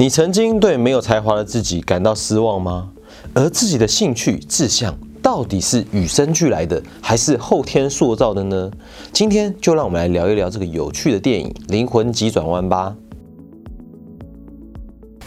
你曾经对没有才华的自己感到失望吗？而自己的兴趣志向到底是与生俱来的，还是后天塑造的呢？今天就让我们来聊一聊这个有趣的电影《灵魂急转弯》吧。《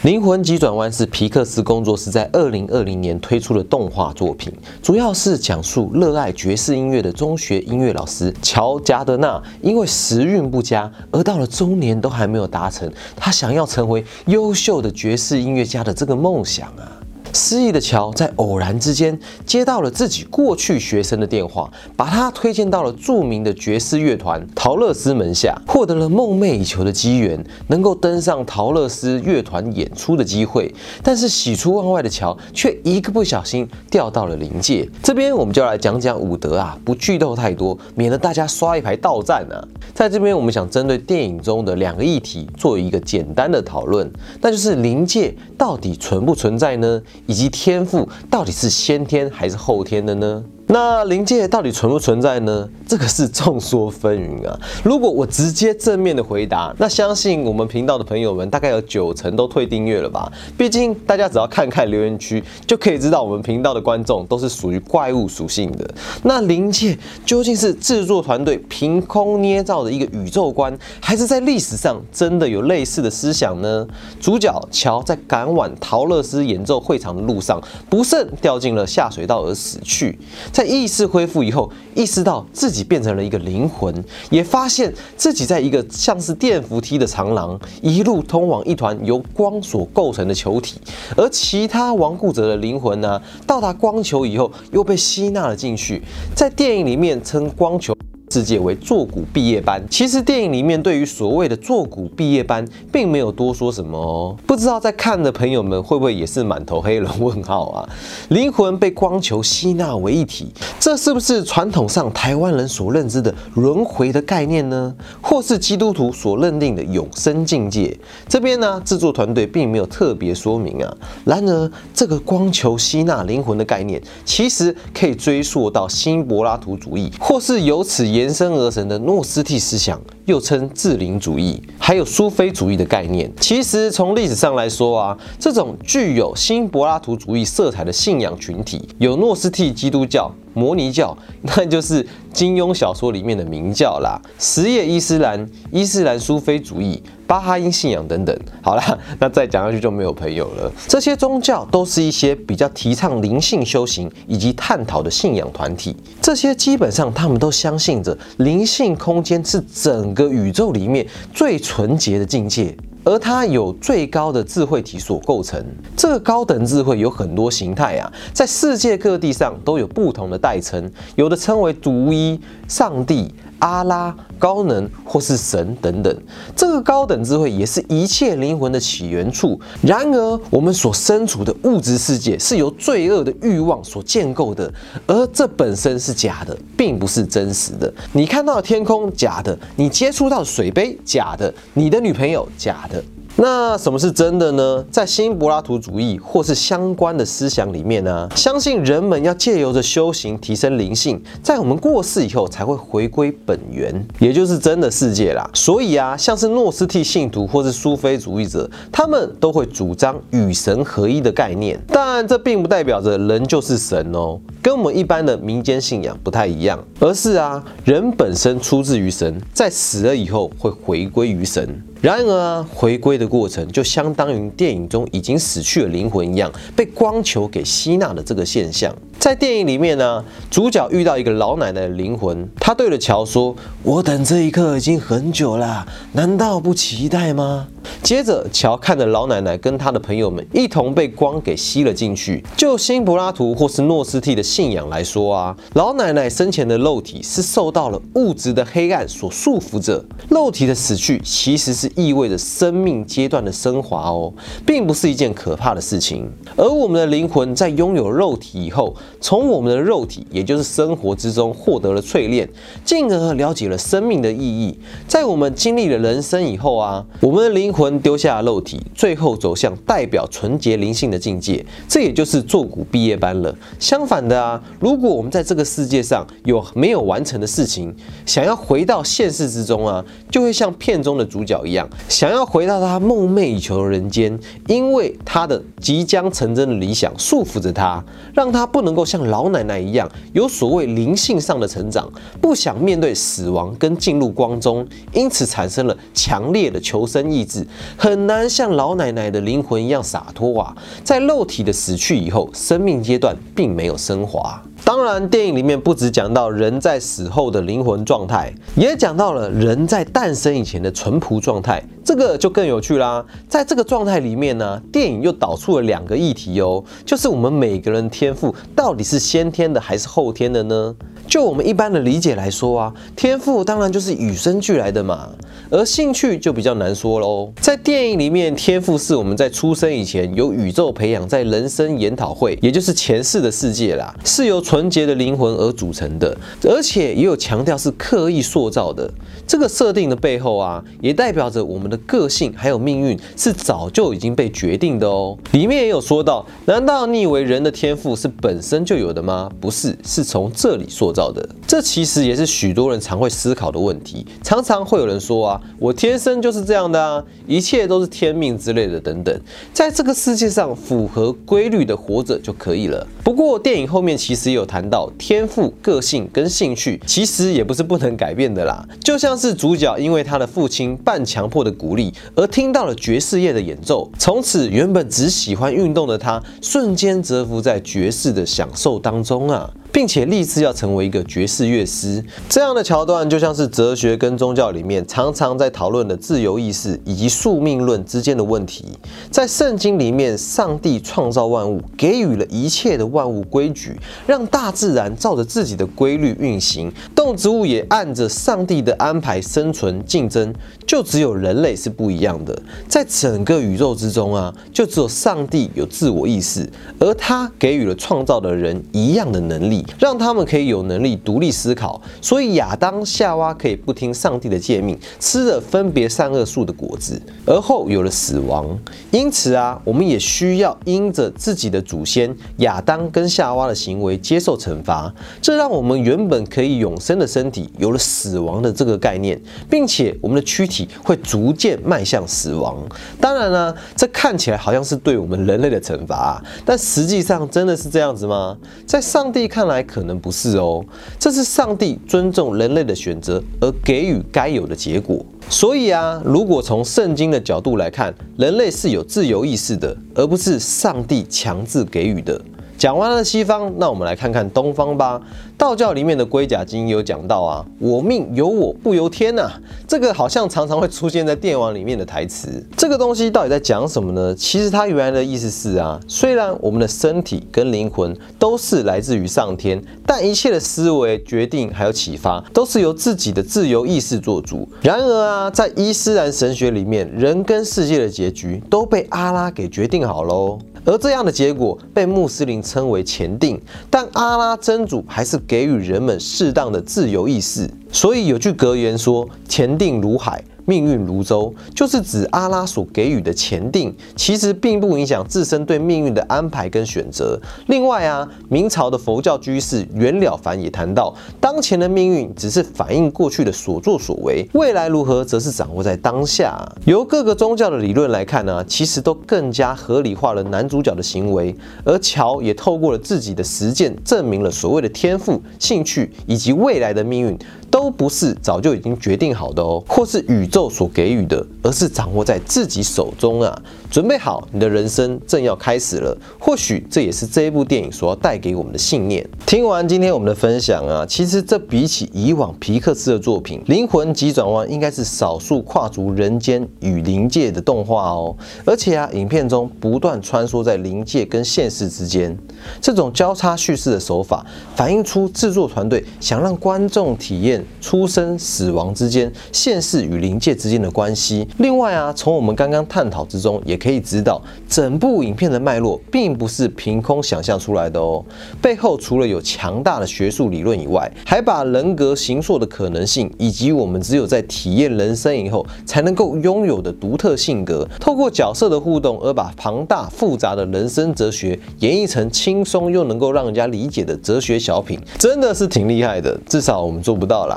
灵魂急转弯》是皮克斯工作室在二零二零年推出的动画作品，主要是讲述热爱爵士音乐的中学音乐老师乔·加德纳，因为时运不佳，而到了中年都还没有达成他想要成为优秀的爵士音乐家的这个梦想啊。失意的乔在偶然之间接到了自己过去学生的电话，把他推荐到了著名的爵士乐团陶乐斯门下，获得了梦寐以求的机缘，能够登上陶乐斯乐团演出的机会。但是喜出望外的乔却一个不小心掉到了临界。这边我们就来讲讲武德啊，不剧透太多，免得大家刷一排到站啊。在这边我们想针对电影中的两个议题做一个简单的讨论，那就是临界到底存不存在呢？以及天赋到底是先天还是后天的呢？那灵界到底存不存在呢？这个是众说纷纭啊。如果我直接正面的回答，那相信我们频道的朋友们大概有九成都退订阅了吧？毕竟大家只要看看留言区，就可以知道我们频道的观众都是属于怪物属性的。那灵界究竟是制作团队凭空捏造的一个宇宙观，还是在历史上真的有类似的思想呢？主角乔在赶往陶乐斯演奏会场的路上，不慎掉进了下水道而死去。在意识恢复以后，意识到自己变成了一个灵魂，也发现自己在一个像是电扶梯的长廊，一路通往一团由光所构成的球体。而其他亡故者的灵魂呢，到达光球以后，又被吸纳了进去。在电影里面称光球。世界为坐骨毕业班，其实电影里面对于所谓的坐骨毕业班，并没有多说什么哦。不知道在看的朋友们会不会也是满头黑人问号啊？灵魂被光球吸纳为一体，这是不是传统上台湾人所认知的轮回的概念呢？或是基督徒所认定的永生境界？这边呢，制作团队并没有特别说明啊。然而，这个光球吸纳灵魂的概念，其实可以追溯到新柏拉图主义，或是由此延。延伸而成的诺斯替思想，又称智灵主义，还有苏菲主义的概念。其实从历史上来说啊，这种具有新柏拉图主义色彩的信仰群体，有诺斯替基督教。摩尼教，那就是金庸小说里面的明教啦。什叶伊斯兰、伊斯兰苏菲主义、巴哈因信仰等等。好啦，那再讲下去就没有朋友了。这些宗教都是一些比较提倡灵性修行以及探讨的信仰团体。这些基本上他们都相信着灵性空间是整个宇宙里面最纯洁的境界。而它有最高的智慧体所构成，这个高等智慧有很多形态啊，在世界各地上都有不同的代称，有的称为独一、上帝、阿拉、高能或是神等等。这个高等智慧也是一切灵魂的起源处。然而，我们所身处的物质世界是由罪恶的欲望所建构的，而这本身是假的，并不是真实的。你看到的天空假的，你接触到水杯假的，你的女朋友假的。那什么是真的呢？在新柏拉图主义或是相关的思想里面呢，相信人们要借由着修行提升灵性，在我们过世以后才会回归本源，也就是真的世界啦。所以啊，像是诺斯替信徒或是苏菲主义者，他们都会主张与神合一的概念，但这并不代表着人就是神哦，跟我们一般的民间信仰不太一样，而是啊，人本身出自于神，在死了以后会回归于神。然而啊，回归的过程就相当于电影中已经死去的灵魂一样，被光球给吸纳的这个现象。在电影里面呢，主角遇到一个老奶奶的灵魂，他对着乔说：“我等这一刻已经很久了，难道不期待吗？”接着，乔看着老奶奶跟他的朋友们一同被光给吸了进去。就新柏拉图或是诺斯替的信仰来说啊，老奶奶生前的肉体是受到了物质的黑暗所束缚着，肉体的死去其实是意味着生命阶段的升华哦，并不是一件可怕的事情。而我们的灵魂在拥有肉体以后，从我们的肉体，也就是生活之中获得了淬炼，进而了解了生命的意义。在我们经历了人生以后啊，我们的灵魂丢下肉体，最后走向代表纯洁灵性的境界，这也就是坐骨毕业班了。相反的啊，如果我们在这个世界上有没有完成的事情，想要回到现实之中啊，就会像片中的主角一样。想要回到他梦寐以求的人间，因为他的即将成真的理想束缚着他，让他不能够像老奶奶一样有所谓灵性上的成长，不想面对死亡跟进入光中，因此产生了强烈的求生意志，很难像老奶奶的灵魂一样洒脱啊！在肉体的死去以后，生命阶段并没有升华。当然，电影里面不只讲到人在死后的灵魂状态，也讲到了人在诞生以前的淳朴状态，这个就更有趣啦。在这个状态里面呢，电影又导出了两个议题哦，就是我们每个人天赋到底是先天的还是后天的呢？就我们一般的理解来说啊，天赋当然就是与生俱来的嘛，而兴趣就比较难说喽。在电影里面，天赋是我们在出生以前由宇宙培养，在人生研讨会，也就是前世的世界啦，是由纯洁的灵魂而组成的，而且也有强调是刻意塑造的。这个设定的背后啊，也代表着我们的个性还有命运是早就已经被决定的哦。里面也有说到，难道你以为人的天赋是本身就有的吗？不是，是从这里塑造的。这其实也是许多人常会思考的问题。常常会有人说啊，我天生就是这样的啊，一切都是天命之类的等等。在这个世界上符合规律的活着就可以了。不过电影后面其实也有谈到，天赋、个性跟兴趣其实也不是不能改变的啦。就像是主角因为他的父亲半强迫的鼓励，而听到了爵士乐的演奏，从此原本只喜欢运动的他，瞬间折服在爵士的享受当中啊。并且立志要成为一个爵士乐师，这样的桥段就像是哲学跟宗教里面常常在讨论的自由意识以及宿命论之间的问题。在圣经里面，上帝创造万物，给予了一切的万物规矩，让大自然照着自己的规律运行，动植物也按着上帝的安排生存竞争。就只有人类是不一样的，在整个宇宙之中啊，就只有上帝有自我意识，而他给予了创造的人一样的能力。让他们可以有能力独立思考，所以亚当夏娃可以不听上帝的诫命，吃了分别善恶树的果子，而后有了死亡。因此啊，我们也需要因着自己的祖先亚当跟夏娃的行为接受惩罚，这让我们原本可以永生的身体有了死亡的这个概念，并且我们的躯体会逐渐迈向死亡。当然呢，这看起来好像是对我们人类的惩罚，但实际上真的是这样子吗？在上帝看来。来可能不是哦，这是上帝尊重人类的选择而给予该有的结果。所以啊，如果从圣经的角度来看，人类是有自由意识的，而不是上帝强制给予的。讲完了西方，那我们来看看东方吧。道教里面的龟甲经有讲到啊，我命由我不由天呐，这个好像常常会出现在电网里面的台词。这个东西到底在讲什么呢？其实它原来的意思是啊，虽然我们的身体跟灵魂都是来自于上天，但一切的思维、决定还有启发，都是由自己的自由意识做主。然而啊，在伊斯兰神学里面，人跟世界的结局都被阿拉给决定好喽。而这样的结果被穆斯林称为前定，但阿拉真主还是给予人们适当的自由意识。所以有句格言说：“前定如海。”命运如舟，就是指阿拉所给予的前定，其实并不影响自身对命运的安排跟选择。另外啊，明朝的佛教居士袁了凡也谈到，当前的命运只是反映过去的所作所为，未来如何则是掌握在当下。由各个宗教的理论来看呢，其实都更加合理化了男主角的行为，而乔也透过了自己的实践，证明了所谓的天赋、兴趣以及未来的命运。都不是早就已经决定好的哦，或是宇宙所给予的，而是掌握在自己手中啊！准备好，你的人生正要开始了。或许这也是这一部电影所要带给我们的信念。听完今天我们的分享啊，其实这比起以往皮克斯的作品《灵魂急转弯》，应该是少数跨足人间与灵界的动画哦。而且啊，影片中不断穿梭在灵界跟现实之间，这种交叉叙事的手法，反映出制作团队想让观众体验。出生、死亡之间，现世与灵界之间的关系。另外啊，从我们刚刚探讨之中，也可以知道，整部影片的脉络并不是凭空想象出来的哦。背后除了有强大的学术理论以外，还把人格形塑的可能性，以及我们只有在体验人生以后才能够拥有的独特性格，透过角色的互动，而把庞大复杂的人生哲学演绎成轻松又能够让人家理解的哲学小品，真的是挺厉害的。至少我们做不到了。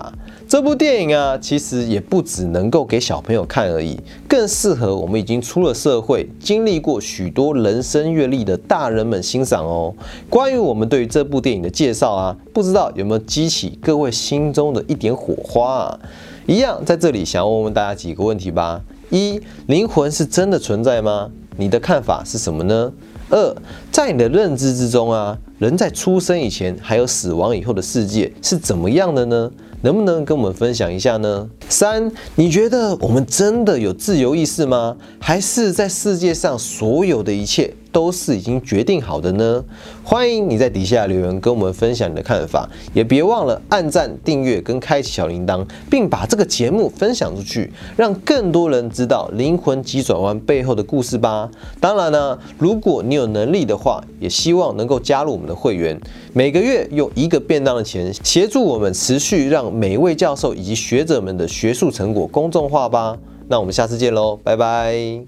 这部电影啊，其实也不只能够给小朋友看而已，更适合我们已经出了社会、经历过许多人生阅历的大人们欣赏哦。关于我们对于这部电影的介绍啊，不知道有没有激起各位心中的一点火花啊？一样在这里想要问问大家几个问题吧：一、灵魂是真的存在吗？你的看法是什么呢？二，在你的认知之中啊，人在出生以前还有死亡以后的世界是怎么样的呢？能不能跟我们分享一下呢？三，你觉得我们真的有自由意识吗？还是在世界上所有的一切都是已经决定好的呢？欢迎你在底下留言跟我们分享你的看法，也别忘了按赞、订阅跟开启小铃铛，并把这个节目分享出去，让更多人知道灵魂急转弯背后的故事吧。当然呢，如果你有能力的话，也希望能够加入我的会员，每个月用一个便当的钱协助我们持续让每位教授以及学者们的学术成果公众化吧。那我们下次见喽，拜拜。